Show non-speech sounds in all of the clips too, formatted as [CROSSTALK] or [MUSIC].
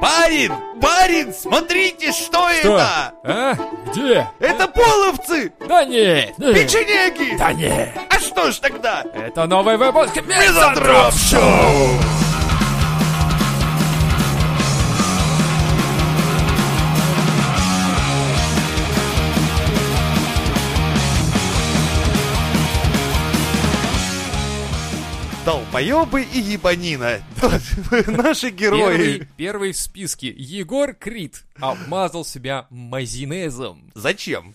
Барин! Барин! Смотрите, что, Что? это! А? Где? Это половцы! Да нет! нет. Печенеги! Да нет! А что ж тогда? Это новый выпуск Мизантроп Шоу! Долбоебы и ебанина. [LAUGHS] Наши герои. первый в списке. Егор Крид обмазал себя майонезом. Зачем?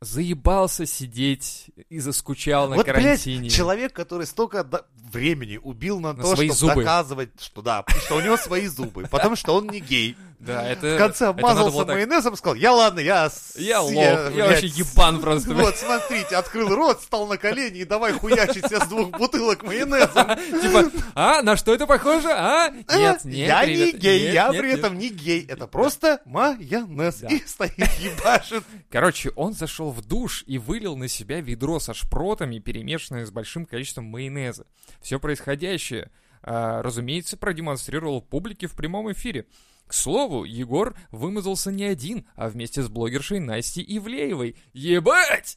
Заебался сидеть и заскучал на вот, блядь, карантине. человек, который столько до- времени убил на, На то, чтобы зубы. доказывать, что да, что у него свои зубы, потому что он не гей. Да, это... В конце обмазался так- майонезом, сказал, я ладно, я... Я лох, я, я, вообще ебан просто. Вот, смотрите, открыл рот, встал на колени и давай хуячить себя с двух бутылок майонезом. [LAUGHS] Типа, а, на что это похоже, а? Нет, А, нет, я не гей, нет, я нет, при нет. этом не гей. Это просто майонез. И стоит ебашит. Короче, он зашел в душ и вылил на себя ведро со шпротами, перемешанное с большим количеством майонеза. Все происходящее, а, разумеется, продемонстрировал публике в прямом эфире. К слову, Егор вымазался не один, а вместе с блогершей Настей Ивлеевой. Ебать!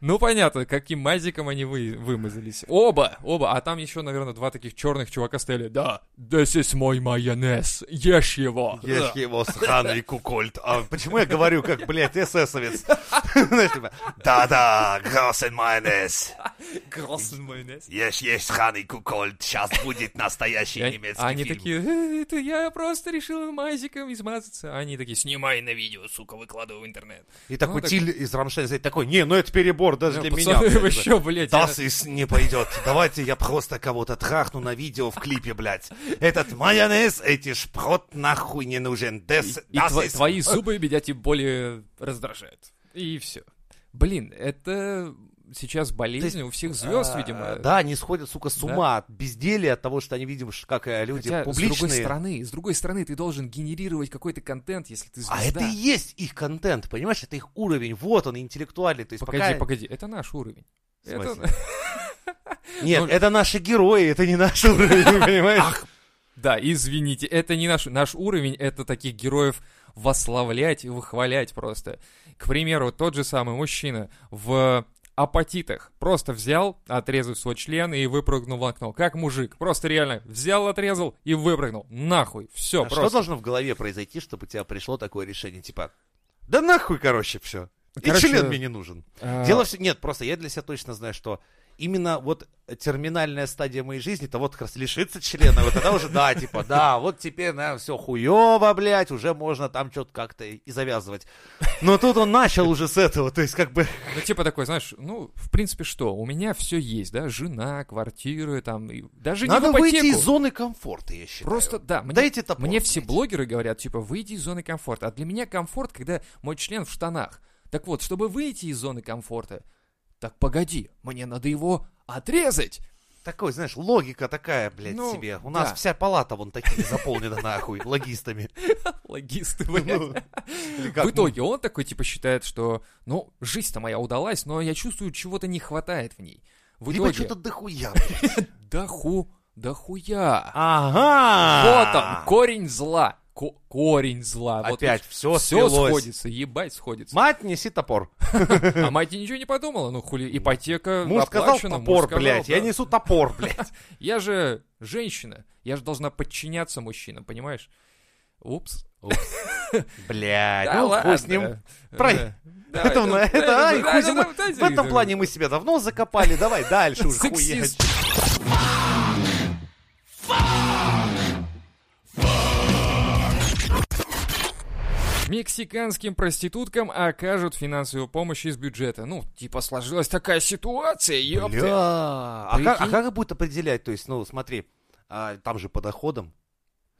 Ну, понятно, каким мазиком они вы, вымазались. Оба, оба. А там еще, наверное, два таких черных чувака стояли. Да, this is мой майонез, ешь его. Ешь его с Ханой [LAUGHS] Кукольд. А почему я говорю, как, блядь, эсэсовец? [LAUGHS] Типа, да-да, гроссен майонез. Красный майонез. Ешь, ешь с Ханой Кукольд. Сейчас будет настоящий немецкий а они фильм. такие, «Э, это я просто решил мазиком измазаться. А они такие, снимай на видео, сука, выкладывай в интернет. И такой Ну, так- Тиль из Рамштейна стоит такой, не, ну это перебор даже для меня. [LAUGHS] Пацаны, блядь». блядь? я- не пойдет. Давайте я просто кого-то трахну на видео в клипе, блядь. Этот майонез, эти шпрот нахуй не нужен. Des, И тво- ist- твои [LAUGHS] зубы меня тем более раздражают. И все. Блин, это сейчас болезнь у всех звезд, А, видимо. Да, они сходят, сука, с Да. ума от безделия, от того, что они, видимо, ш- как э, люди Хотя, с публичные. другой стороны, с другой стороны, ты должен генерировать какой-то контент, если ты звезда. А это и есть их контент, понимаешь? Это их уровень. Вот он, интеллектуальный. То есть Погоди, пока... погоди, это наш уровень. Это... [LAUGHS] Нет, Ну, это наши герои, это не наш уровень, [LAUGHS] понимаешь? Да, извините, это не наш, наш уровень, это таких героев восславлять и выхвалять просто. К примеру, тот же самый мужчина в апатитах просто взял, отрезал свой член и выпрыгнул в окно. Как мужик. Просто реально взял, отрезал и выпрыгнул. Нахуй. Все, А что просто. должно в голове произойти, чтобы у тебя пришло такое решение? Типа, да нахуй, короче, все. И член мне не нужен. А, Дело все... Нет, просто я для себя точно знаю, что именно вот терминальная стадия моей жизни, это вот как раз лишиться члена, вот тогда уже, да, типа, да, вот теперь, наверное, все хуево, блядь, уже можно там что-то как-то и завязывать. Но тут он начал уже с этого, то есть как бы... [LAUGHS] Ну, типа такой, знаешь, ну, в принципе, что? У меня все есть, да? Жена, квартиры, там, и даже Надо не в выйти из зоны комфорта, я считаю. Просто, да, мне, Дайте топор. мне все блогеры говорят, типа, выйди из зоны комфорта. А для меня комфорт, когда мой член в штанах. Так вот, чтобы выйти из зоны комфорта, так погоди, мне надо его отрезать. Такой, знаешь, логика такая, блядь, Ну, себе. У нас да. вся палата вон такими заполнена нахуй, логистами. [LAUGHS] Логисты, Ну, блядь. как, В итоге он такой, типа, считает, что, ну, жизнь-то моя удалась, но я чувствую, чего-то не хватает в ней. В Либо что-то дохуя. [LAUGHS] блядь. да ху, да хуя. Ага. Вот он, корень зла. Ко- корень зла. Вот Опять все все свелось. сходится, ебать сходится. Мать, неси топор. [LAUGHS] А мать ничего не подумала, ну хули, ипотека Муж сказал топор, блядь. Я несу топор, блядь. [LAUGHS] Я же женщина, я же должна подчиняться мужчинам, понимаешь? Упс. [LAUGHS] Блядь, ну хуй с ним. Это, это, ай, хуй В этом плане мы себя давно закопали. Давай дальше уже хуять. Мексиканским проституткам окажут финансовую помощь из бюджета. Ну, типа, сложилась такая ситуация, ёпта. Бля, а как, а как будет определять? То есть, ну, смотри, а, там же по доходам.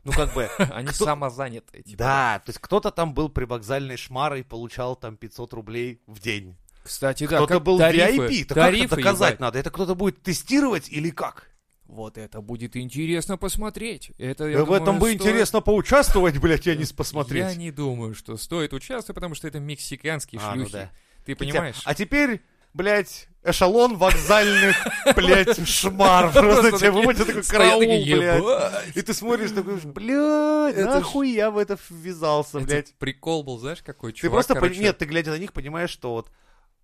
Ну, как бы, [LAUGHS] Они самозанятые, типа. да, то есть кто-то там был при вокзальной шмарой, получал там 500 рублей в день. Кстати, да, Кто-то был тарифы, VIP, то как это доказать ебать. надо? Это кто-то будет тестировать или как? Вот это будет интересно посмотреть. Это, я Да в думаю, этом бы стоит- интересно поучаствовать, блядь, а не посмотреть. Я не думаю, что стоит участвовать, потому что это мексиканские А, ну шлюхи. да. Ты понимаешь? А теперь, блядь, эшелон вокзальных, [LAUGHS] блядь, шмар. [LAUGHS] Просто тебе выводят такой караул, блядь. И ты смотришь, такой, блядь, нахуй я в это ввязался, блядь. Прикол был, знаешь, какой чувак, Ты просто, нет, ты глядя на них, понимаешь, что вот,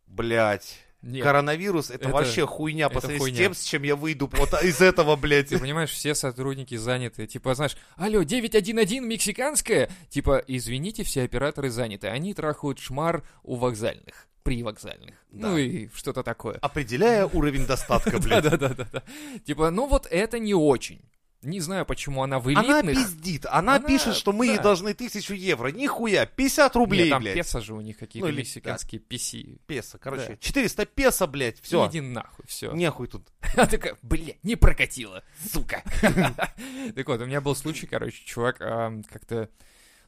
блядь, нет, коронавирус это, это- вообще хуйня по сравнению с тем, с чем я выйду вот из этого, блядь. Ты понимаешь, все сотрудники заняты. Типа, знаешь, алло, 911 мексиканская? Типа, извините, все операторы заняты. Они трахают шмар у вокзальных, при вокзальных. Да. Ну и что-то такое. Определяя уровень достатка, [LAUGHS] блядь. Да-да-да-да. Типа, ну вот это не очень. Не знаю, почему она в Она элитных. пиздит, она, Она- пишет, что мы ей да. должны тысячу евро. Нихуя, 50 рублей, Нет, там блядь. песо же у них какие-то Ну, мексиканские писи. Песо, короче. Да. 400 песо, блядь, все. Иди нахуй, все. Нехуй тут. [LAUGHS] Она такая, блядь, не прокатила, сука. [LAUGHS] Так вот, у меня был случай, короче, чувак как-то,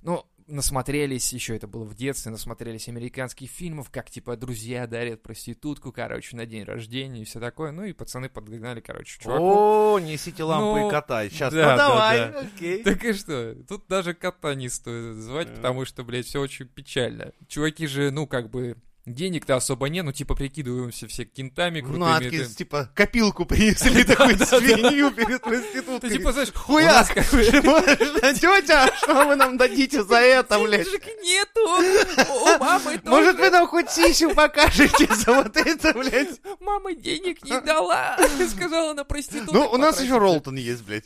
ну, насмотрелись, еще это было в детстве, насмотрелись американских фильмов, как, типа, друзья дарят проститутку, короче, на день рождения и все такое. Ну, и пацаны подгнали, короче, чуваку. О, несите лампы Ну, и катай. Сейчас, да, ну да, давай, да. окей. Так и что? Тут даже кота не стоит звать, Да. потому что, блядь, все очень печально. Чуваки же, ну, как бы, денег-то особо не, ну, типа, прикидываемся все кентами крутыми. Ну, а типа, копилку принесли, [LAUGHS] такую свинью перед Ты проституткой. типа, знаешь, у Хуя! нас как бы- Тетя, что вы нам дадите за это, блядь? Денежек нету! Мамы. [LAUGHS] Может, вы нам хоть сисю покажете за вот это, блядь? Мама денег не дала! [LAUGHS] Сказала на проституток. Ну, у нас еще Ролтон есть, блядь.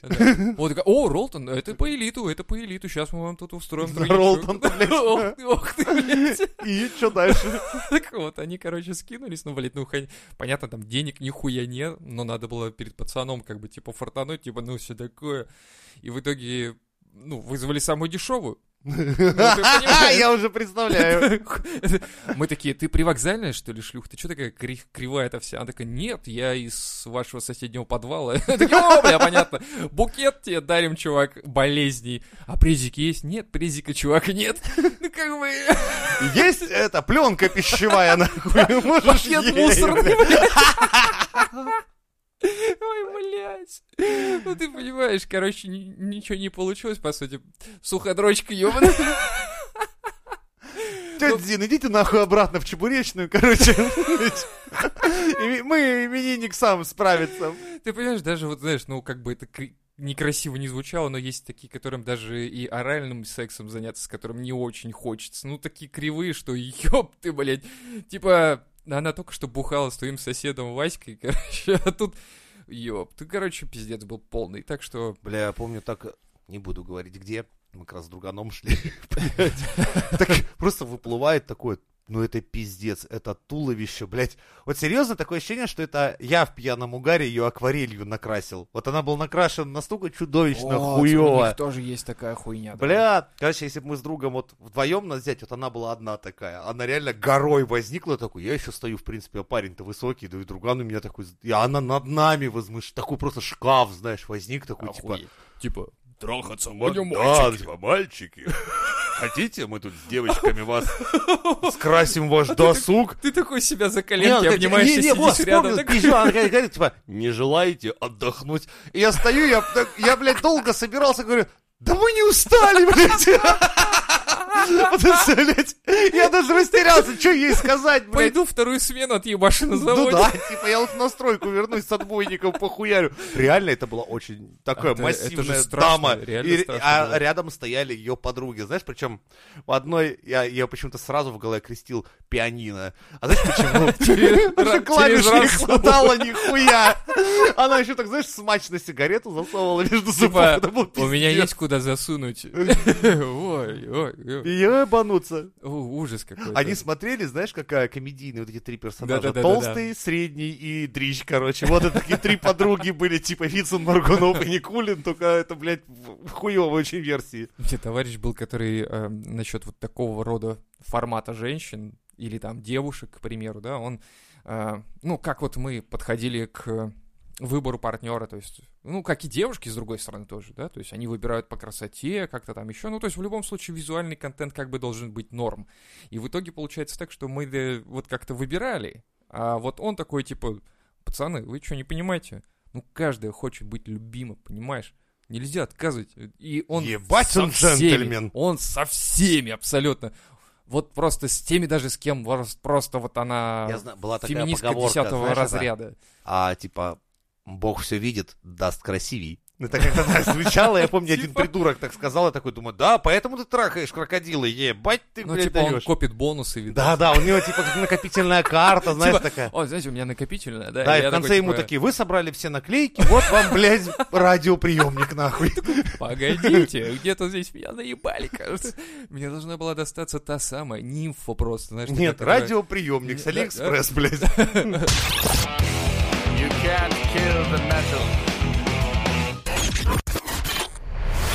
Вот о, Ролтон, это по элиту, это по элиту, сейчас мы вам тут устроим За тройничок». Ролтон-то, блядь. Ох ты, ох ты, блядь. И что дальше? Так вот, они, короче, скинулись, ну, блядь, ну, хай- понятно, там денег нихуя нет, но надо было перед пацаном, как бы, типа, фартануть, типа, ну, все такое. И в итоге, ну, вызвали самую дешевую. Ну. [LAUGHS] Я уже представляю. Мы такие, ты привокзальная, что ли, шлюх? Ты что такая кри- кривая-то вся? Она такая, нет, я из вашего соседнего подвала. [LAUGHS] Такие, о, бля, понятно. Букет тебе дарим, чувак, болезней. А презики есть? Нет, презика, чувак, нет. Ну, как бы... Есть эта пленка пищевая, нахуй. [LAUGHS] Можешь Пакет мусорный, блядь. Ой, блядь. Ну, ты понимаешь, короче, ни- ничего не получилось, по сути. Суходрочка, ёбаная. Тетя Зин, идите нахуй обратно в Чебуречную, короче. Мы, именинник сам справится. Ты понимаешь, даже вот, знаешь, ну, как бы это некрасиво не звучало, но есть такие, которым даже и оральным сексом заняться, с которым не очень хочется. Ну, такие кривые, что ёб ты, блядь. Типа, она только что бухала с твоим соседом Васькой, [LAUGHS] короче, а тут... Ёб, ты, короче, пиздец был полный. Так что, Бля, я помню так, не буду говорить где, мы как раз с друганом шли. [LAUGHS] Так просто выплывает такое, ну это пиздец, это туловище, блядь. Вот серьезно, такое ощущение, что это я в пьяном угаре ее акварелью накрасил. Вот она была накрашена настолько чудовищно Вот, хуёво. У них тоже есть такая хуйня. да. Бля, короче, если бы мы с другом вот вдвоем нас взять, вот она была одна такая, она реально горой возникла такой, я еще стою, в принципе, а парень-то высокий, да и друган у меня такой, и она над нами возмыш, такой просто шкаф, знаешь, возник такой, типа, Охуеть. Типа, трахаться вот, будем, да, мальчики?» типа, мальчики, [LAUGHS] хотите, мы тут с девочками вас скрасим ваш досуг? Ты такой себя за коленки говорит, обнимаешь и сидишь рядом. она говорит, типа, не желаете отдохнуть? И я стою, я, блядь, долго собирался, говорю, да мы не устали, блядь. [LAUGHS] Это, Я даже растерялся, что ей сказать, блядь. Пойду вторую смену отъебаши на Ну заводе. да, [LAUGHS] типа я вот на стройку вернусь с отбойником похуярю. Реально это было очень такое Это- это массивная страшно, дама. И- а было. рядом стояли ее подруги. Знаешь, причем в одной я ее почему-то сразу в голове крестил пианино. А знаешь почему? [LAUGHS] Потому что клавиш не хватало нихуя. Она еще так, знаешь, смачно сигарету засовывала между зубов. Типа, Это был у меня есть куда засунуть. Ой, ой. Ебануться. Ужас какой-то. Они смотрели, знаешь, какая комедийные вот эти три персонажа. Толстый, средний и Дрищ, короче. Вот это такие три подруги были, типа Вицин, Маргунов и Никулин, только это, блядь, в хуёвой очень версии. Меня товарищ был, который э, насчет вот такого рода формата женщин или там девушек, к примеру, да, он, э, ну, как вот мы подходили к выбору партнера, то есть, ну, как и девушки, с другой стороны, тоже, да, то есть они выбирают по красоте, как-то там еще, ну, то есть в любом случае визуальный контент как бы должен быть норм. И в итоге получается так, что мы да, вот как-то выбирали, а вот он такой, типа, пацаны, вы что, не понимаете? Ну, каждая хочет быть любима, понимаешь? Нельзя отказывать. И он Ебать со он всеми, джентльмен. Он со всеми абсолютно. Вот просто с теми даже, с кем просто вот она Я знаю, была такая феминистка поговорка, десятого знаешь, это, разряда. а, типа, Бог все видит, даст красивей. Это как-то так звучало, я помню, один Типа. придурок так сказал, я такой думаю, да, поэтому ты трахаешь крокодила, ебать ты, Ну, блядь, типа, он копит бонусы, видать. Да, да, у него типа как накопительная карта, знаешь, Типа, такая. О, знаете, у меня накопительная, да? Да, и я в конце такой, ему типа, такие, вы собрали все наклейки, вот вам, блядь, радиоприемник нахуй. Погодите, где-то здесь меня наебали, кажется. Мне должна была достаться та самая нимфа просто, знаешь. такая, Нет, которая- радиоприемник с Да, Алиэкспресс, блядь. [LAUGHS]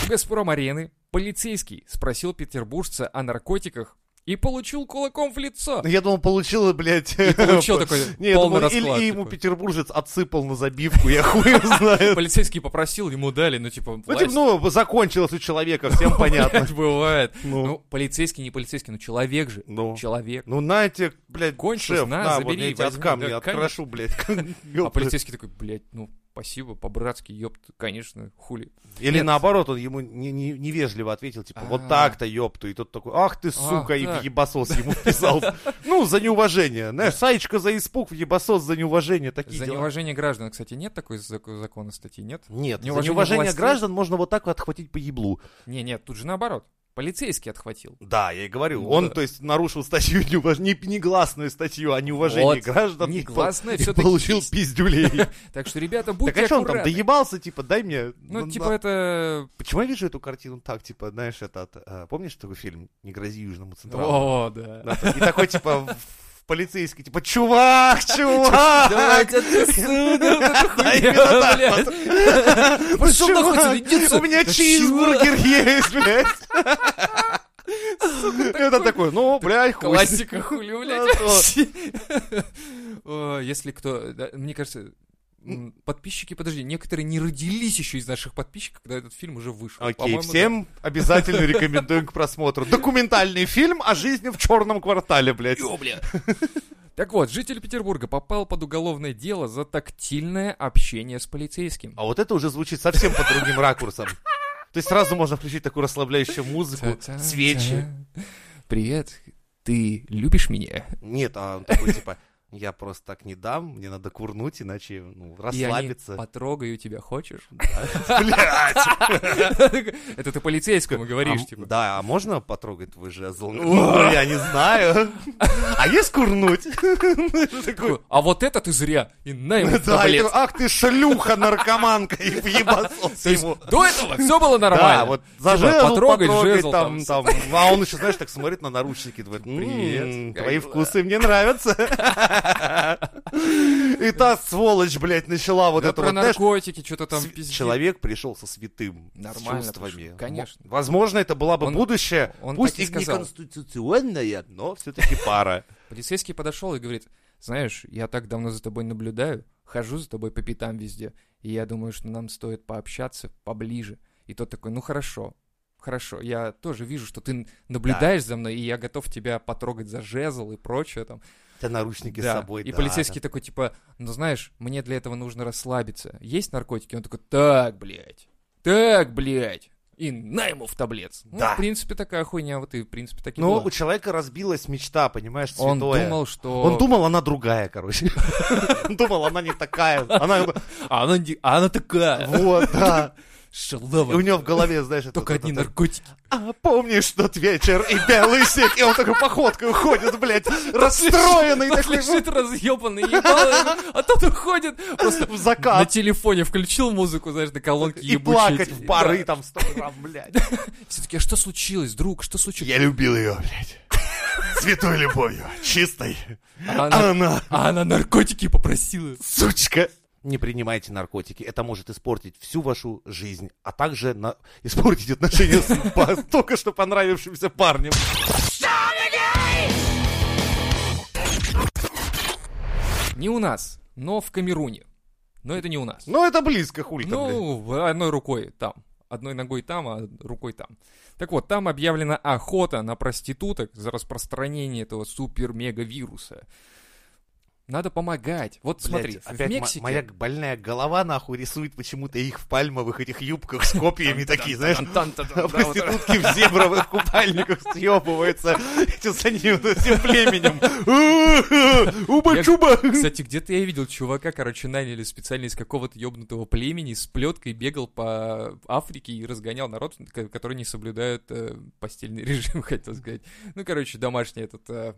У Газпром-арены полицейский спросил петербуржца о наркотиках и получил кулаком в лицо. Ну, Я думал, получил, блядь. И получил [LAUGHS] такой [LAUGHS] Не, полный думал, или расклад. и ему петербуржец отсыпал на забивку, я хуй знаю. [LAUGHS] Полицейский попросил, ему дали, ну типа, Ну, типа, ну, закончилось у человека, всем понятно. Бывает. Ну. Ну, полицейский, не полицейский, ну человек же. Ну. Человек. Ну, на тебе, блядь, Кончилось, шеф, на, забери, эти от возьми, камня открошу, блядь. А полицейский такой, блядь, ну, спасибо, по-братски, ёпта, конечно, хули. Или Нет. наоборот, он ему не- не- невежливо ответил, типа, вот А. так-то, ёпту. И тот такой, ах ты, сука, и в так. ебасос ему [LAUGHS] вписал. Ну, за неуважение. Знаешь, Саечка за испуг, в ебасос за неуважение. Такие За неуважение граждан, кстати, нет такой зак- закона статьи, нет? Нет, за Неуважение граждан можно вот так вот отхватить по еблу. Не, нет, тут же наоборот. Полицейский отхватил. Да, я и говорю. Он, да. то есть, нарушил статью, неуваж... не, негласную статью о неуважении Вот, граждан. и негласное по- и всё-таки получил есть. пиздюлей. [LAUGHS] Так что, ребята, Так будьте а что он там, доебался, типа, дай мне... Ну, типа, это... Почему я вижу эту картину так, типа, знаешь, этот... а, Помнишь такой фильм «Не грози Южному Централу»? О, да. И такой, типа, полицейский, типа, чувак, чувак! Давайте отсюда, Чувак, нахуй, У меня чизбургер есть, блядь. Это такой, ну, блядь, хуй. Классика хули, А блядь. Если кто... Мне кажется, подписчики, подожди, некоторые не родились еще из наших подписчиков, когда этот фильм уже вышел. Окей, всем обязательно рекомендуем к просмотру. Документальный фильм о жизни в черном квартале, блядь. да. Так вот, житель Петербурга попал под уголовное дело за тактильное общение с полицейским. А вот это уже звучит совсем по другим ракурсам. То есть сразу можно включить такую расслабляющую музыку, свечи. Привет, ты любишь меня? Нет, а он такой, типа, я просто так не дам, мне надо курнуть, иначе, ну, И они расслабиться. потрогаю тебя, хочешь? [LAUGHS] Блядь! Это ты полицейскому говоришь, А, типа. Да, а можно потрогать твой жезл? Ну, я не знаю. А есть курнуть? [LAUGHS] А вот это ты зря. И на ему и ах ты шлюха, наркоманка, и ему. до этого все было нормально. Да, вот за Типа, жезл потрогать жезл там. А он еще, знаешь, так смотрит на наручники, думает, Привет, [LAUGHS] «М, как твои дела?» вкусы мне нравятся. И та сволочь, блядь, начала вот Да это про вот, наркотики, что-то там пиздец. Человек пришел со святым Нормально чувствами. пришел, конечно. Возможно, это была бы Он- будущее, он пусть и и не сказал. конституционная, но все-таки пара. [LAUGHS] Полицейский подошел и говорит, знаешь, я так давно за тобой наблюдаю, хожу за тобой по пятам везде, и я думаю, что нам стоит пообщаться поближе. И тот такой, ну хорошо, хорошо, я тоже вижу, что ты наблюдаешь за мной, и я готов тебя потрогать за жезл и прочее там. Это наручники с Да. собой, и да, полицейский такой, типа, ну знаешь, мне для этого нужно расслабиться. Есть наркотики? Он такой, так, блядь, так, блядь. И на ему в таблет. Ну, Да. в принципе, такая хуйня, вот и, в принципе, так и Но было. у человека разбилась мечта, понимаешь, Он святое. думал, что... Он думал, она другая, короче. [LAUGHS] Он думал, она не такая. Она... А а она такая. Вот, да. И Шалава. у него в голове, знаешь. Только одни наркотики. А помнишь тот вечер и белый снег? И он такой походкой уходит, блядь, расстроенный такой, лежит разъебанный, ебаный, а тот уходит просто в на закат. телефоне включил музыку, знаешь, на колонке И плакать в Да. бары там 100 грамм, блядь. [LAUGHS] Все таки а что случилось, друг, что случилось? Я любил ее, блядь. Святой любовью, чистой. А она, Она, а она наркотики попросила. сучка. Не принимайте наркотики, это может испортить всю вашу жизнь, а также на... [LAUGHS] испортить отношения с [LAUGHS] только что понравившимся парнем. Не у нас, но в Камеруне. Но это не у нас. Ну, это близко, блядь. Ну, одной рукой там. Одной ногой там, а рукой там. Так вот, там объявлена охота на проституток за распространение этого супер-мега-вируса. Надо помогать. Вот Блядь, смотри, в опять мо- Мексике... моя больная голова нахуй рисует почему-то их в пальмовых этих юбках с копьями такие, знаешь, проститутки в зебровых купальниках съебываются за ним, этим племенем. Уба-чуба! Кстати, где-то я видел чувака, короче, наняли специально из какого-то ёбнутого племени с плеткой, бегал по Африке и разгонял народ, ко- который не соблюдает постельный режим, хотел сказать. Ну, короче, домашний этот...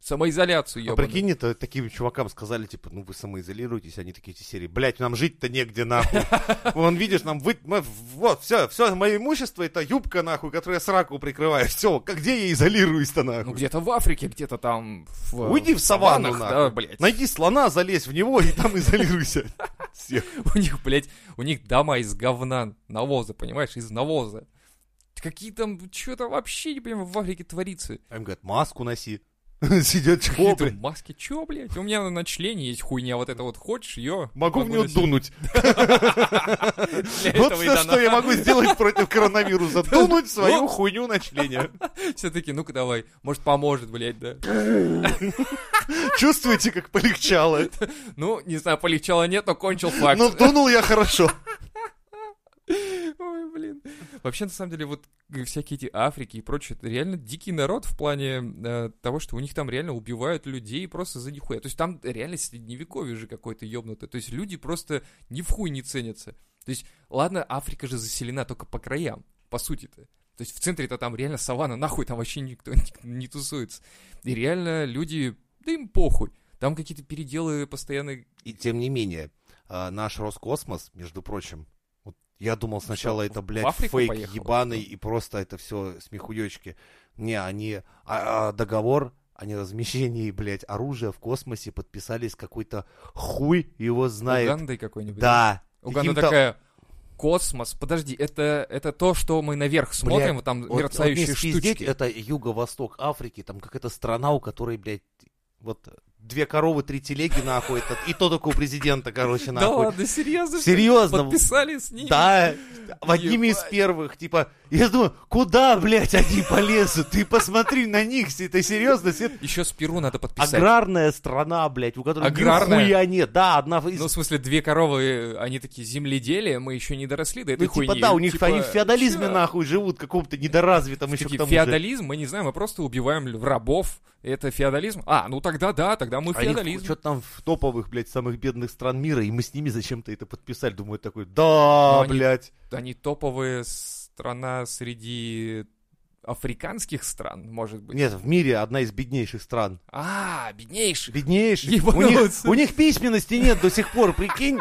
э, самоизоляцию, А ёбаную. прикинь, это таким чувакам сказали, типа, ну вы самоизолируетесь, они такие эти серии, блядь, нам жить-то негде, нахуй. [LAUGHS] Вон, видишь, нам вы... мы- Вот, все, все мое имущество, это юбка, нахуй, которую я сраку прикрываю. Все, как где я изолируюсь-то, Ну, нахуй? где-то в Африке, где-то там в... Уйди в саванну, нахуй. Да, блядь. Найди слона, залезь в него и там изолируйся. [LAUGHS] Всех. У них, блядь, у них дома из говна, навоза, понимаешь, из навоза. Какие там, что-то вообще не понимаю, в Африке творится. А им говорят, маску носи. [LAUGHS] Сидят, Какие-то блядь? маски, чё, блядь? У меня на члене есть хуйня, вот это вот хочешь, ее Могу в носить. дунуть. [LAUGHS] Вот все, что я могу сделать против коронавируса. [LAUGHS] Дунуть свою хуйню на члене. Все таки ну-ка давай, может поможет, блядь, да. Чувствуете, как полегчало? Ну, не знаю, полегчало нет, но кончил факт. Ну, дунул я хорошо. Блин. Вообще, на самом деле, вот э, всякие эти Африки и прочее, это реально дикий народ в плане э, того, что у них там реально убивают людей просто за нихуя. То есть там реально средневековье же какое-то ёбнутое. То есть люди просто ни в хуй не ценятся. То есть, ладно, Африка же заселена только по краям, по сути-то. То есть в центре-то там реально саванна, нахуй там вообще никто [LAUGHS] не, не тусуется. И реально люди, да им похуй. Там какие-то переделы постоянно И тем не менее, а, наш Роскосмос, между прочим, я думал сначала Что, это, блядь, фейк поехал? ебаный, и просто это все смехуёчки. Не, они а, а, договор о неразмещении, блядь, оружия в космосе подписали с какой-то хуй его знает. Угандой какой-нибудь. Да. Уганда такая, космос, подожди, это, это то, что мы наверх смотрим, Блядь, вот там Вот- вот мерцающие спиздеть, штучки. это юго-восток Африки, там какая-то страна, у которой, блядь, вот две коровы, три телеги, нахуй, это, и то только у президента, короче, Да нахуй. ладно, серьезно? Серьезно. Подписали с ними? Да, в [LAUGHS] одними из первых, типа, я думаю, куда, блядь, они полезут? Ты посмотри на них, это серьезно, Еще с Перу надо подписать. аграрная страна, блядь, у которой Аграрная? нихуя нет. Да, одна из... Ну, в смысле, две коровы, они такие земледелие, мы еще не доросли до этой Ну, типа, хуйни. да, у них Типа, они в феодализме нахуй живут, каком-то недоразвитом еще к тому же. феодализм, мы не знаем, мы просто убиваем рабов. Это феодализм? А, ну тогда да, тогда мы феодализм. Что-то там в топовых, блядь, самых бедных стран мира, и мы с ними зачем-то это подписали. Думаю, такой, да, Ну, они- блядь. Они топовые страна среди африканских стран, может быть. Нет, в мире одна из беднейших стран. А, беднейших. Беднейших. У них, у них письменности нет до сих пор, прикинь.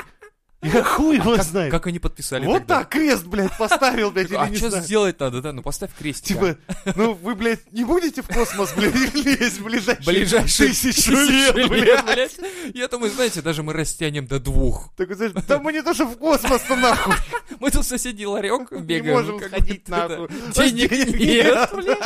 Я хуй его Как, знает. как они подписали Вот тогда? так крест, блядь, поставил, блядь, или А не что знаю. сделать надо, да? Ну поставь крестик. Типа, ну вы, блядь, не будете в космос, блядь, [LAUGHS] лезть в ближайшие, ближайшие тысячу лет, блядь. блядь. Я думаю, знаете, даже мы растянем до двух. Так, знаешь, да мы не то, что в космос-то нахуй. [LAUGHS] Мы тут соседний ларек [LAUGHS] Не бегаем. можем как ходить будто, да. нахуй. Денег нет. блядь.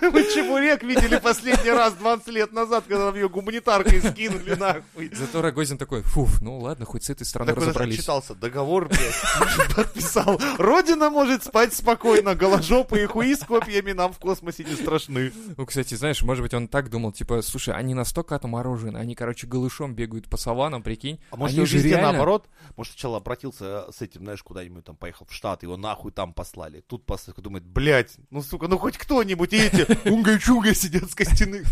Мы чебурек видели последний раз 20 лет назад, когда нам ее гуманитаркой скинули нахуй. Зато Рогозин такой, фуф, ну ладно, хоть с этой стороны Так разобрались. читался договор, блядь, [LAUGHS] подписал. Родина может спать спокойно, голожопые хуи с копьями нам в космосе не страшны. Ну, кстати, знаешь, может быть, он так думал, типа, слушай, они настолько отморожены, они, короче, голышом бегают по саванам, прикинь. А может, они он же везде реально- наоборот? Может, сначала обратился с этим, знаешь, куда-нибудь там поехал в Штат, его нахуй там послали. Тут послали, думает, блядь, ну, сука, ну хоть кто-нибудь, и эти унга-чунга сидят с костяных.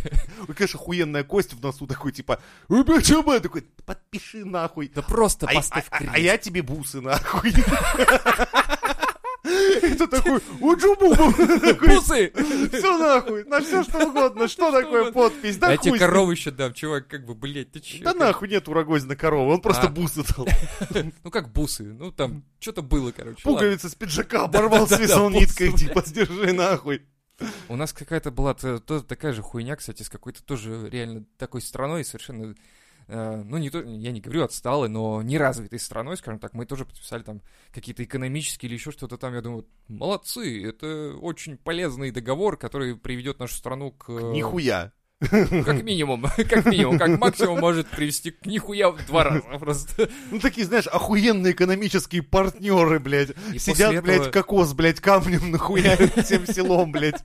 Ой, конечно, охуенная кость в носу такой, типа, «Ой, чё, бля?» такой, подпиши нахуй. Да просто А, поставь а- а- а я тебе бусы нахуй. Это такой, уджубубу. Бусы! Все нахуй, на все что угодно. Что такое подпись? Да Я тебе корову еще дам, чувак, как бы, блядь, ты че? Да нахуй нет у Рогозина коровы, он просто А. бусы дал. [LAUGHS] Ну как бусы, ну там, что-то было, короче. ладно. Пуговицы с пиджака оборвал, связал ниткой, типа, сдержи нахуй. У нас какая-то была такая же хуйня, кстати, с какой-то тоже реально такой страной, совершенно, э, ну, не то, я не говорю отсталой, но неразвитой страной, скажем так, мы тоже подписали там какие-то экономические или еще что-то там, я думаю, молодцы, это очень полезный договор, который приведет нашу страну к... Нихуя. Как [LAUGHS] минимум, [LAUGHS] как минимум, как максимум может привести к нихуя в два раза просто. Ну, такие, знаешь, охуенные экономические партнеры, блядь. И Сидят, после блядь, этого- кокос, блядь, камнем нахуярят [LAUGHS] всем селом, блядь.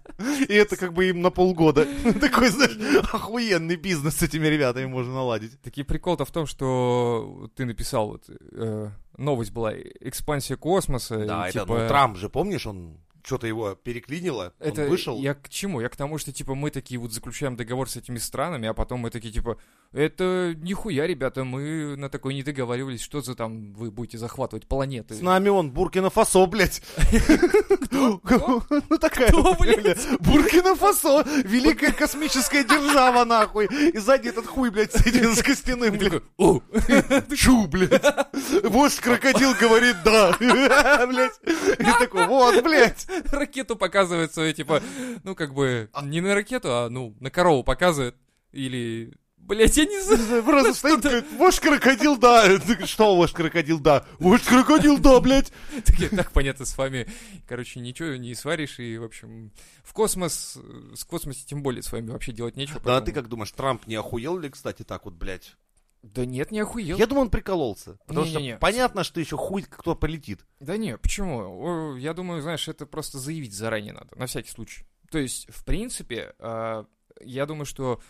И это как бы им на полгода. Такой, знаешь, охуенный бизнес с этими ребятами можно наладить. Таки прикол-то в том, что ты написал, вот, э, новость была, экспансия космоса. Да, и, это, типа, ну, Трамп же, помнишь, он что-то его переклинило, Это он вышел. я к чему? Я к тому, что, типа, мы такие вот заключаем договор с этими странами, а потом мы такие, типа, это нихуя, ребята, мы на такой не договаривались, что за там вы будете захватывать планеты. С нами он Буркина-Фасо, блядь. [LAUGHS] Ну, такая, Буркина-Фасо, великая космическая держава, нахуй. И сзади этот хуй, блядь, сидит с костяным, блядь. Чу, блядь. [LAUGHS] Вождь крокодил говорит да. [LAUGHS] Блядь. И такой, вот, блядь. [LAUGHS] ракету показывает свою, типа, ну, как бы, не на ракету, а, ну, на корову показывает. Или, блядь, я не знаю. Просто [LAUGHS] стоит, говорит, вождь крокодил да. Что вождь крокодил да? Вождь крокодил да, блядь. [LAUGHS] Так, так понятно, с вами, короче, ничего не сваришь, и, в общем, в космос, э, с космосе тем более с вами вообще делать нечего. Да, а ты как думаешь, Трамп не охуел ли, кстати, так вот, блядь? Да нет, не охуел. Я думаю, он прикололся. Потому Не-не-не. что понятно, что еще хуй кто полетит. Да не, почему? Я думаю, знаешь, это просто заявить заранее надо, на всякий случай. То есть, в принципе, э, я думаю, что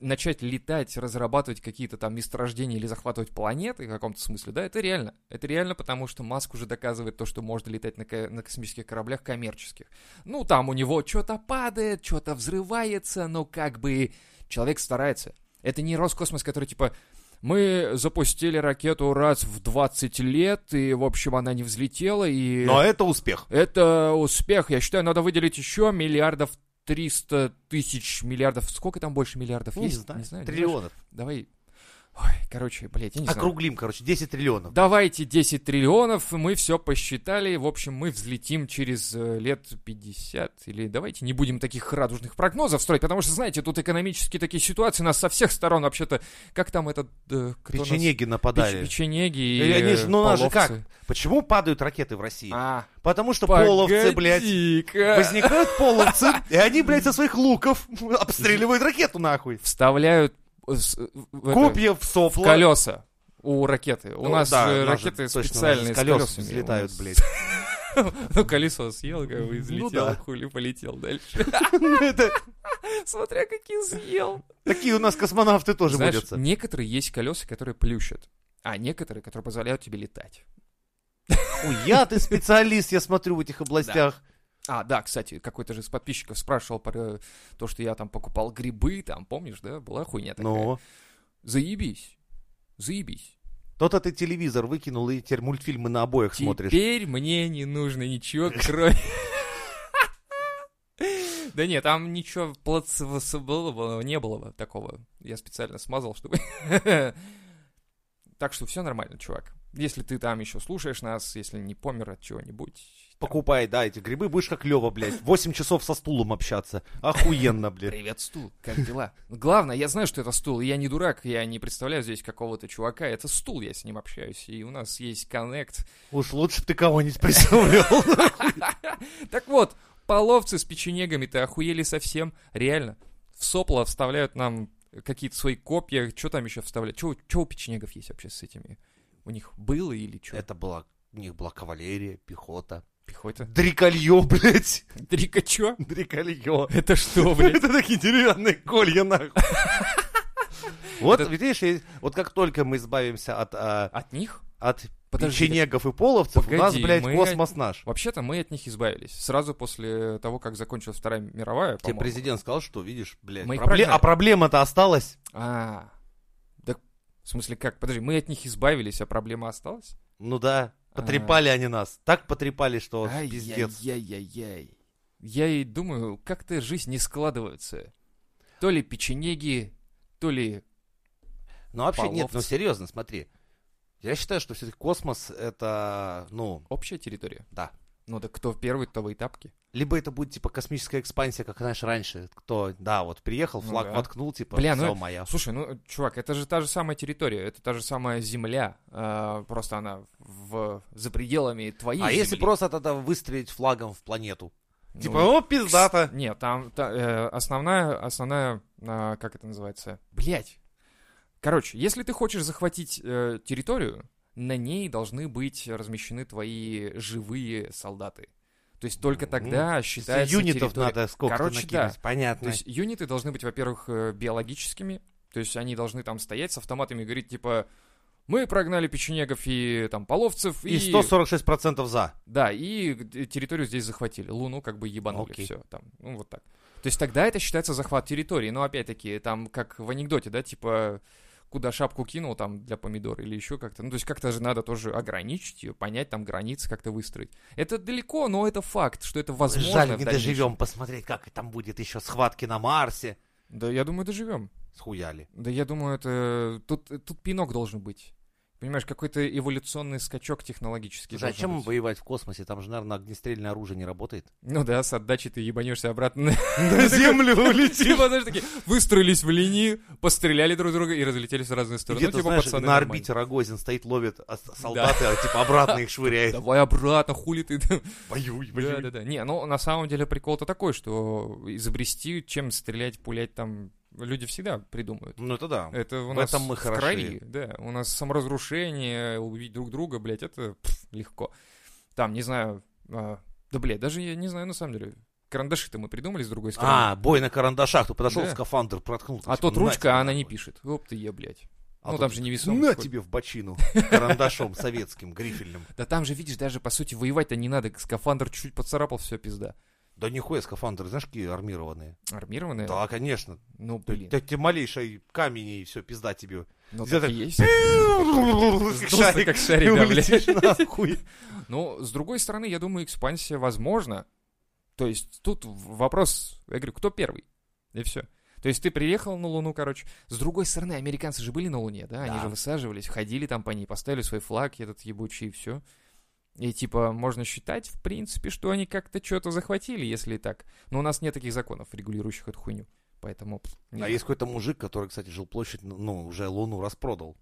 начать летать, разрабатывать какие-то там месторождения или захватывать планеты в каком-то смысле, да, это реально. Это реально, потому что Маск уже доказывает то, что можно летать на, ко- на космических кораблях коммерческих. Ну, там у него что-то падает, что-то взрывается, но как бы человек старается. Это не Роскосмос, который типа мы запустили ракету раз в 20 лет, и, в общем, она не взлетела, и... Но это успех. Это успех. Я считаю, надо выделить еще миллиардов 300 тысяч миллиардов. Сколько там больше миллиардов Не есть? знаю, не знаешь? триллионов. Давай. Ой, короче, блядь, я не знаю. Округлим, короче, 10 триллионов. Давайте 10 триллионов, мы все посчитали, в общем, мы взлетим через э, лет 50, или давайте не будем таких радужных прогнозов строить, потому что, знаете, тут экономические такие ситуации, нас со всех сторон вообще-то, как там этот... э, кто нас- Печенеги Печ- нападали. печенеги и И они же, э, ну, у нас же как? Почему падают ракеты в России? А, Потому что половцы, блядь, возникают половцы, и они, блядь, со своих луков [LAUGHS] обстреливают ракету нахуй. Вставляют э, Копья в сопло. колеса у ракеты. У Ну, нас да, же ракеты точно, специальные с с колес колесами. взлетают, У нас- блядь. [LAUGHS] Ну, колесо съел, как бы, и взлетел, да. хули полетел дальше. [LAUGHS] Это- [LAUGHS] Смотря какие съел. Такие у нас космонавты тоже Знаешь, некоторые есть колеса, которые плющат, а некоторые, которые позволяют тебе летать. Я ты специалист, я смотрю в этих областях. А, да, кстати, какой-то же из подписчиков спрашивал про то, что я там покупал грибы, там, помнишь, да? Была хуйня такая. Ну, Заебись. Заебись. то-то ты телевизор выкинул и теперь мультфильмы на обоих смотришь. Теперь мне не нужно ничего, кроме... [LAUGHS] Да нет, там ничего плацебого не было такого. Я специально смазал, чтобы... [LAUGHS] Так что все нормально, чувак. Если ты там еще слушаешь нас, если не помер от чего-нибудь... Покупай, да, эти грибы, будешь как Лева, блядь. 8 часов со стулом общаться. Охуенно, блядь. Привет, стул, как дела? Главное, я знаю, что это стул, я не дурак, я не представляю здесь какого-то чувака, это стул, я с ним общаюсь, и у нас есть коннект. Уж лучше бы ты кого-нибудь представлял. [LAUGHS] Так вот, половцы с печенегами-то охуели совсем, реально. В сопло вставляют нам какие-то свои копья, что там еще вставляют? Что у печенегов есть вообще с этими? У них было или что? Это была, у них была кавалерия, пехота. Пехота? Дриколье, блядь. Дрика чё? Дриколье. Это что, [LAUGHS] блядь? Это такие деревянные колья, нахуй. [LAUGHS] Вот, Это- видишь, вот как только мы избавимся от, а, От них? от Подожди, печенегов и половцев, у нас, блядь, мы- космос наш. Вообще-то мы от них избавились. Сразу после того, как закончилась Вторая мировая, Тебе президент сказал, что, видишь, блядь, Мы пробле- а проблема-то осталась. А, так, в смысле как? Подожди, мы от них избавились, а проблема осталась? Ну да. Потрепали они нас. Так потрепали, что пиздец. Ай-яй-яй-яй. Я и думаю, как-то жизнь не складывается. То ли печенеги, то ли... Ну вообще нет, ну серьезно, смотри. Я считаю, что все-таки космос это, ну, Общая территория. да. Ну да кто первый, кто в этапке. Либо это будет типа космическая экспансия, как знаешь раньше. Кто, да, вот приехал, Ну флаг да. воткнул, типа, Бля, все ну, моя. Слушай, ну, чувак, это же та же самая территория, это та же самая земля, а, просто она в, за пределами твоей А если земли. просто тогда выстрелить флагом в планету? Типа, Ну, о, пиздата. Нет, там та- э, основная, основная, а, как это называется? Блять. Короче, если ты хочешь захватить э, территорию, на ней должны быть размещены твои живые солдаты. То есть только тогда считается Юнитов территория- надо сколько-то Короче, накинуть. да. Понятно. То есть юниты должны быть, во-первых, э, биологическими, то есть они должны там стоять с автоматами и говорить, типа, мы прогнали печенегов и там половцев, И и... 146% за. Да, и г- территорию здесь захватили. Луну как бы ебанули, Окей. все. Там, ну, вот так. То есть тогда это считается захват территории. Но опять-таки, там, как в анекдоте, да, типа, куда шапку кинул там для помидор или еще как-то. Ну, то есть как-то же надо тоже ограничить ее, понять там границы, как-то выстроить. Это далеко, но это факт, что это возможно. Жаль, не доживем посмотреть, как там будет еще схватки на Марсе. Да, я думаю, доживем. Схуяли. Да, я думаю, это... Тут, тут пинок должен быть. Понимаешь, какой-то эволюционный скачок технологический Слушай, а должен чем быть. воевать в космосе? Там же, наверное, огнестрельное оружие не работает. Ну да, с отдачи ты ебанешься обратно На [LAUGHS] землю [LAUGHS] улетишь. Типа, выстроились в линии, постреляли друг друга и разлетелись в разные стороны. Где-то, ну, типа, знаешь, на орбите Рогозин стоит, ловит а, солдаты, а типа обратно их швыряет. Давай обратно, хули ты. Воюй, воюй. да, да. Не, ну, на самом деле прикол-то такой, что изобрести, чем стрелять, пулять там, люди всегда придумают. Ну это да. Это у В нас этом мы в хороши. крови, да. У нас саморазрушение, убить друг друга, блядь, это пф, легко. Там, не знаю, а, да, блядь, даже я не знаю на самом деле. Карандаши-то мы придумали с другой стороны. А, бой на карандашах. Ты подошел, Да. скафандр проткнул. А на ручка, а она не пишет. Оп ты е, блядь. А ну, там же невесомо. На какой. тебе в бочину. [LAUGHS] Карандашом советским, грифельным. Да там же, видишь, даже, по сути, воевать-то не надо. Скафандр чуть-чуть поцарапал, все, пизда. Да нихуя скафандры, знаешь, какие армированные? Армированные? Да, конечно. Ну, Да блин. тебе малейший камень и все, пизда тебе. Ну, так и есть. [LAUGHS] Шарик. как шарик, да, блядь. [LAUGHS] Ну, с другой стороны, я думаю, экспансия возможна. То есть тут вопрос, я говорю, кто первый? И все. То есть ты приехал на Луну, короче. С другой стороны, американцы же были на Луне, да? Они же высаживались, ходили там по ней, поставили свой флаг, этот ебучий, и все. И типа можно считать, в принципе, что они как-то что-то захватили, если так. Но у нас нет таких законов, регулирующих эту хуйню. Поэтому... А есть какой-то мужик, который, кстати, жилплощадь, ну, уже Луну распродал.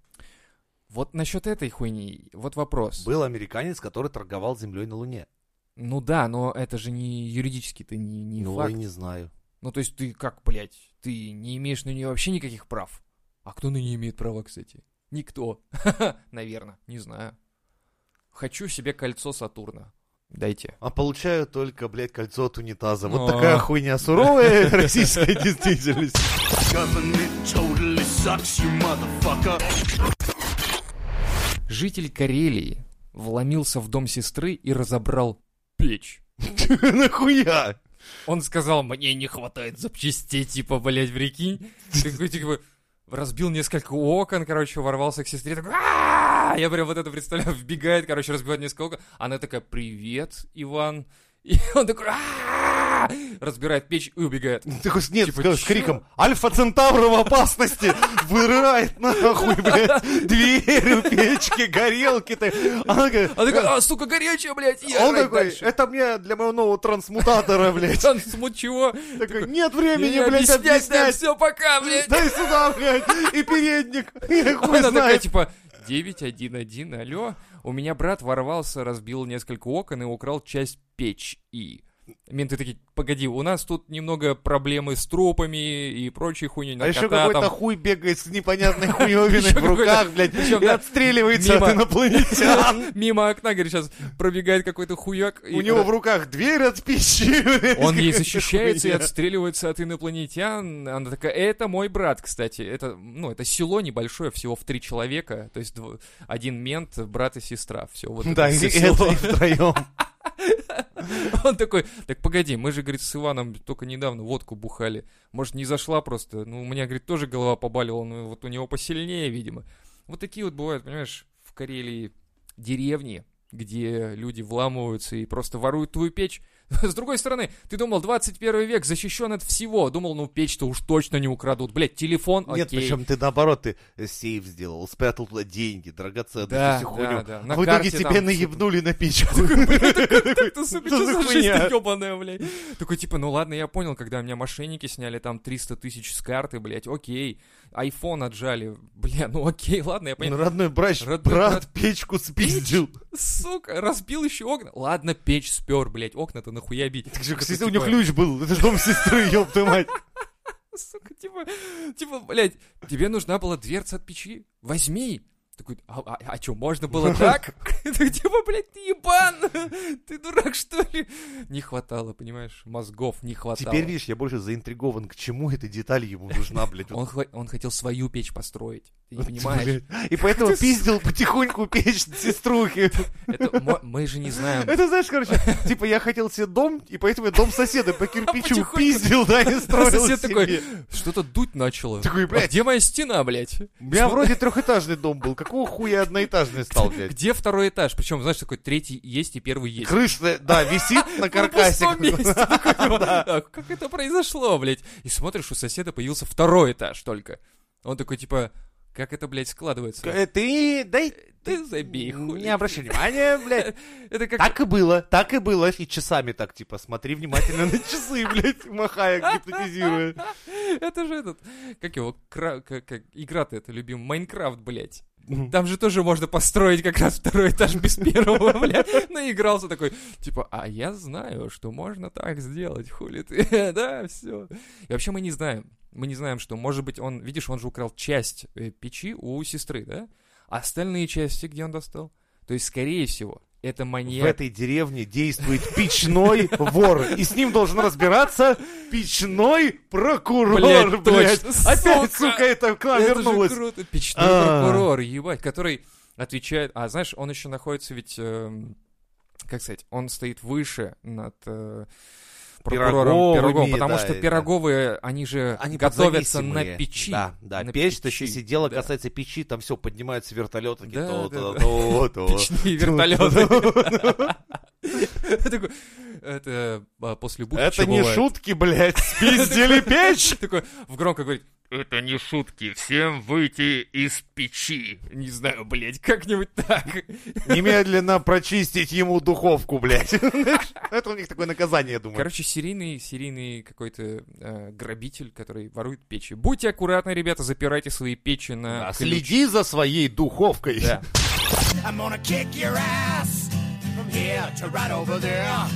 Вот насчет этой хуйни, вот вопрос. Был американец, который торговал землей на Луне. Ну да, но это же не юридически, ты не, не ну, факт. я не знаю. Ну, то есть ты как, блядь, ты не имеешь на нее вообще никаких прав. А кто на нее имеет права, кстати? Никто. [LAUGHS] Наверное, не знаю. Хочу себе кольцо Сатурна. Дайте. А получаю только, блядь, кольцо от унитаза. Вот такая хуйня суровая [LAUGHS] российская действительность. Житель Карелии вломился в дом сестры и разобрал печь. [LAUGHS] Нахуя? Он сказал, мне не хватает запчастей, типа, блядь, прикинь. [LAUGHS] Такой, типа, разбил несколько окон, короче, ворвался к сестре, такой, «А-а-а!» Я прям вот это представляю, вбегает, короче, разбивает несколько. Она такая, привет, Иван. [LAUGHS] И он такой, разбирает печь и убегает. Такой, нет, Типа, с, с криком Альфа Центавра в опасности! [LAUGHS] Вырывает нахуй, блядь, [LAUGHS] двери, печки, горелки-то. Она такая, Она такая, а, сука, горячая, блядь, и он такой, дальше. это мне для моего нового трансмутатора, блядь. Трансмут чего? Такой, нет времени, не блядь, объяснять, да, объяснять. все, пока, блядь. Дай сюда, блядь, и передник. Хуй Она такая, типа, 911, алло, у меня брат ворвался, разбил несколько окон и украл часть печи. Менты такие, погоди, у нас тут немного проблемы с трупами и прочей хуйней. А еще какой-то там». хуй бегает с непонятной [LAUGHS] хуевиной в руках, блядь, и отстреливается от инопланетян. [LAUGHS] Мимо окна, говорит, сейчас пробегает какой-то хуяк. У него в руках дверь от пищи. [LAUGHS] Он ей защищается и отстреливается от инопланетян. Она такая, это мой брат, кстати. Это, ну, это село небольшое, всего в три человека. То есть один мент, брат и сестра. Все, вот Да, и это втроем. [LAUGHS] Он такой, так погоди, мы же, говорит, с Иваном только недавно водку бухали. Может, не зашла просто. Ну, у меня, говорит, тоже голова побаливала, но вот у него посильнее, видимо. Вот такие вот бывают, понимаешь, в Карелии деревни, где люди вламываются и просто воруют твою печь. [LAUGHS] С другой стороны, ты думал, 21 век защищен от всего. Думал, ну печь-то уж точно не украдут. Блять, телефон, Нет, окей. причем ты наоборот, ты сейф сделал, спрятал туда деньги, драгоценности, Да, всю да, хуйню. да. А На в итоге тебя там наебнули на печку. [LAUGHS] Ты, [LAUGHS] сука, Что за жизнь ебаная, блядь? Такой, типа, ну ладно, я понял, когда у меня мошенники сняли там 300 тысяч с карты, блядь, окей. Айфон отжали, бля, ну окей, ладно, я Ну, понял. Родной брат, Родной брат брат. печку спиздил. Сука, разбил еще окна. Ладно, печь спер, блядь, окна-то нахуя бить. Так же, у него типа, ключ был. Это же дом сестры, ёб твою мать. [LAUGHS] Сука, типа, типа, блядь, тебе нужна была дверца от печи? Возьми. Такой, а, что, можно было [LAUGHS] так? Так, [LAUGHS] типа, блядь, ты ебан! [LAUGHS] Ты дурак, что ли? Не хватало, понимаешь, мозгов не хватало. Теперь, видишь, я больше заинтригован, к чему эта деталь ему нужна, блядь. Он, он хотел свою печь построить. Ты не понимаешь? И поэтому пиздил потихоньку печь сеструхи. Мы же не знаем. Это знаешь, короче, типа я хотел себе дом, и поэтому я дом соседа по кирпичу потихоньку. пиздил, да, и строил Сосед себе. такой, что-то дуть начало. Такой, А блядь. где моя стена, блядь? У меня вроде трехэтажный дом был, какого хуя одноэтажный стал, блядь? Где второй этаж? Причем, знаешь, такой третий есть и первый есть. Крыша, да, [LAUGHS] висит на На каркасе. пустом месте. [LAUGHS] Такой, типа, «А Как это произошло, блядь? И смотришь, у соседа появился второй этаж только. Он такой, типа, как это, блядь, складывается? Ты, дай, Ты забей, хули. не обращай внимания, блядь. [LAUGHS] Это как... Так и было, так и было. И часами так, типа, смотри внимательно на часы, блядь, махая, гипнотизируя. Это же этот... Как его? Игра-то это любим. Майнкрафт, блядь. Там же тоже можно построить как раз второй этаж без первого, [LAUGHS] блядь. Наигрался такой, типа, а я знаю, что можно так сделать, хули ты. [LAUGHS] Да, все. И вообще мы не знаем. Мы не знаем, что, может быть, он, видишь, он же украл часть э, печи у сестры, да? А остальные части где он достал? То есть, скорее всего, это В маньяк. этой деревне действует печной вор. И с ним должен разбираться печной прокурор, Блядь, блядь. Опять, сука. это к нам Это вернулось. круто. Печной А. прокурор, ебать, который отвечает... А знаешь, он еще находится ведь... эм, как сказать, он стоит выше над э, прокурором Пироговыми, потому да, что да. пироговые, они же Они готовятся на печи. Да, да, На печь, то есть печи, если дело да. касается печи, там все, поднимаются вертолеты, Да, то, да, то, да. то, то. Печные вертолеты. [LAUGHS] Это а, после Бутича Это не шутки, блядь, [LAUGHS] спиздили печь. [LAUGHS] Такой в громко говорит, это не шутки, всем выйти из печи. Не знаю, блядь, как-нибудь так. Немедленно прочистить ему духовку, блядь. [LAUGHS] Это у них такое наказание, я думаю. Короче, серийный, серийный какой-то э, грабитель, который ворует печи. Будьте аккуратны, ребята, запирайте свои печи на Да, ключ. Следи за своей духовкой. Да. I'm gonna kick your ass from here to right over there.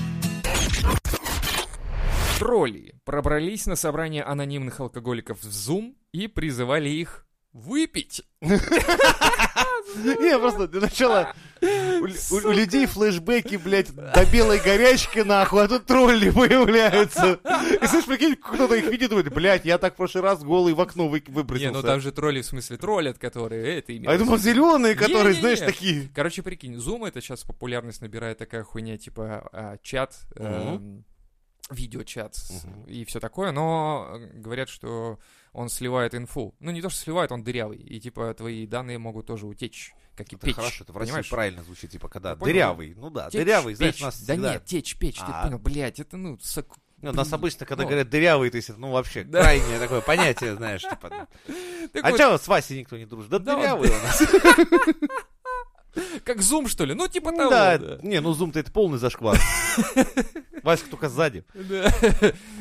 Тролли пробрались на собрание анонимных алкоголиков в Zoom и призывали их выпить. Не, просто для начала у, людей флешбеки, блядь, до белой горячки, нахуй, а тут тролли появляются. И слышишь, прикинь, кто-то их видит, думает, блядь, я так в прошлый раз голый в окно вы- Не, выбросился. ну там же тролли, в смысле троллят, которые... Это А я думал, зеленые, которые, знаешь, такие. Короче, прикинь, Zoom это сейчас популярность набирает такая хуйня, типа а, чат, видеочат Мгм. и все такое, но э, говорят, что он сливает инфу. Ну, не то, что сливает, он дырявый, и типа твои данные могут тоже утечь, как и Это печь. хорошо, это в России понимаешь? правильно звучит, типа, когда понял. дырявый. Ну да, Течь, дырявый, знаешь, печь. нас Да всегда- нет, течь, печь, ты А. понял, блядь, это, ну, сок- Ну, нас обычно, когда Ну. говорят дырявый, то есть, ну, вообще, Да. крайнее такое понятие, знаешь, типа. [LAUGHS] Так А вот, с Васей никто не дружит? Да Да, дырявый у нас. [LAUGHS] как Zoom, что ли? Ну, типа того, Да, да. не, ну зум-то это полный зашквар. [LAUGHS] Васька только сзади. Да.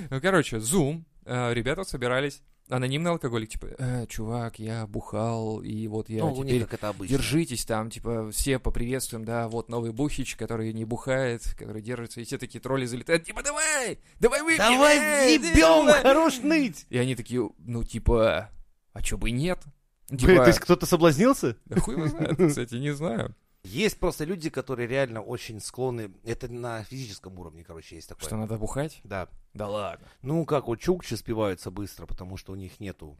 Ну, короче, Zoom, э, ребята собирались, анонимный алкоголик, типа, «Э, чувак, я бухал, и вот я Ну, у теперь них как это обычно. Держитесь там, типа, все поприветствуем, да, вот новый бухич, который не бухает, который держится, и все такие тролли залетают, типа, давай, давай выпьем, Давай эй, ебем, давай». хорош ныть. И они такие, ну, типа, а чё бы нет? Блин, Типа, То есть кто-то соблазнился? да хуй его знает, [LAUGHS] кстати, не знаю. Есть просто люди, которые реально очень склонны... Это на физическом уровне, короче, есть такое. Что надо бухать? Да. Да ладно. Ну, как вот чукчи спиваются быстро, потому что у них нету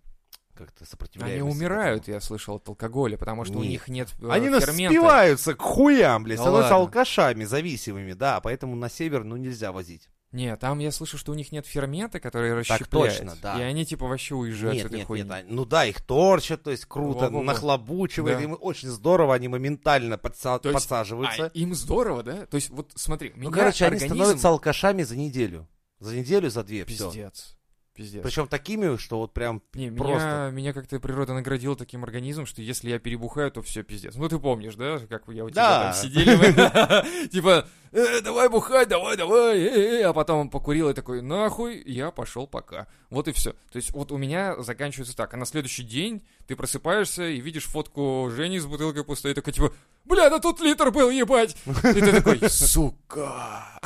как-то Они сопротивляемости. к умирают, этому. я слышал, от алкоголя, потому что у Нет. них нет э, Они фермента. спиваются к хуям, блядь, Да становятся ладно. алкашами зависимыми, да, поэтому на север, ну, нельзя возить. Не, там я слышу, что у них нет фермента, который Так расщепляет. точно, да. И они типа вообще уезжают с Нет, этой нет, хуйни. нет, они- ну да, их торчат, то есть круто, Во-во-во. нахлобучивают, Да. им очень здорово, они моментально подса- То есть, подсаживаются. А, им здорово, да? То есть, вот смотри, Ну, короче, они организм- становятся алкашами за неделю. За неделю, за две, все. Пиздец. Пиздец. Причем такими, что вот прям Не, меня, просто. меня как-то природа наградила таким организмом, что если я перебухаю, то все пиздец. Ну ты помнишь, да, как я у тебя Да. там сидели, [LAUGHS] [LAUGHS] типа, «Э, давай бухать, давай, давай, э, э», а потом он покурил и такой, нахуй, я пошел пока. Вот и все. То есть вот у меня заканчивается так, а на следующий день ты просыпаешься и видишь фотку Жени с бутылкой пустой, такой типа, бля, да тут литр был, ебать. И ты такой, [LAUGHS] сука.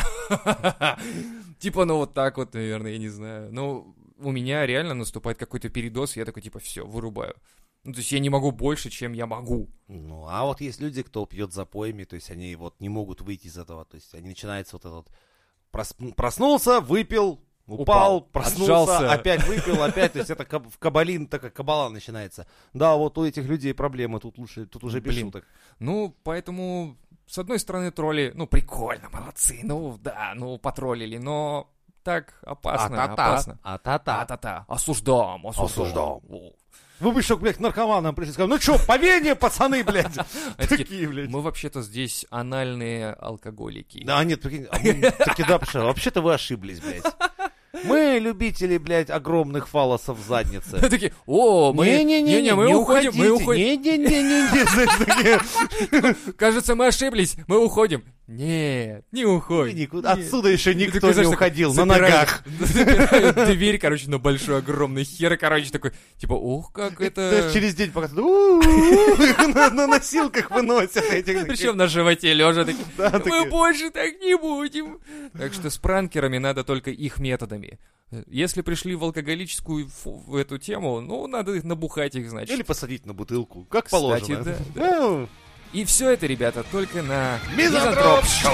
Типа, ну вот так вот, наверное, я не знаю. Ну, у меня реально наступает какой-то передоз, и я такой, типа, все, вырубаю. Ну, то есть я не могу больше, чем я могу. Ну, а вот есть люди, кто пьет запоями, то есть они вот не могут выйти из этого, то есть они начинается вот этот прос- проснулся, выпил, упал, Упал, проснулся, отжался. опять выпил, опять, то есть это в кабалин, такая кабала начинается. Да, вот у этих людей проблемы, тут лучше, тут уже без шуток. Ну, поэтому, с одной стороны, тролли, ну, прикольно, молодцы, ну, да, ну, потроллили, но так опасно, опасно. А-та-та. А-та-та, осуждаем, осуждаем. Осуждаем. Вы бы еще, блядь, к наркоманам пришли, сказали, ну что, по вене, пацаны, блядь. [LAUGHS] Такие, блядь. Мы вообще-то здесь анальные алкоголики. Да, нет, таки да, вообще-то вы ошиблись, блядь. Мы любители, блядь, огромных фалосов в заднице. Такие, о, мы, Не-не-не, мы не уходим, мы уходим. Не-не-не-не, знаешь, такие. [LAUGHS] Кажется, мы ошиблись, мы уходим. Нет, не уходим. Никуда- Нет. Отсюда еще И никто такой, не знаешь, уходил, на ногах. [LAUGHS] дверь, короче, на большой огромный хер, короче, такой, типа, ух, как это... через день пока [LAUGHS] на носилках выносят этих. Причем на животе лежа такие, Да, мы больше так не будем. Так что с пранкерами надо только их методами. Если пришли в алкоголическую в эту тему, ну, надо их набухать их, значит. Или посадить на бутылку, как Кстати, положено. да, [LAUGHS] Ну, и все это, ребята, только на Мизантроп Шоу.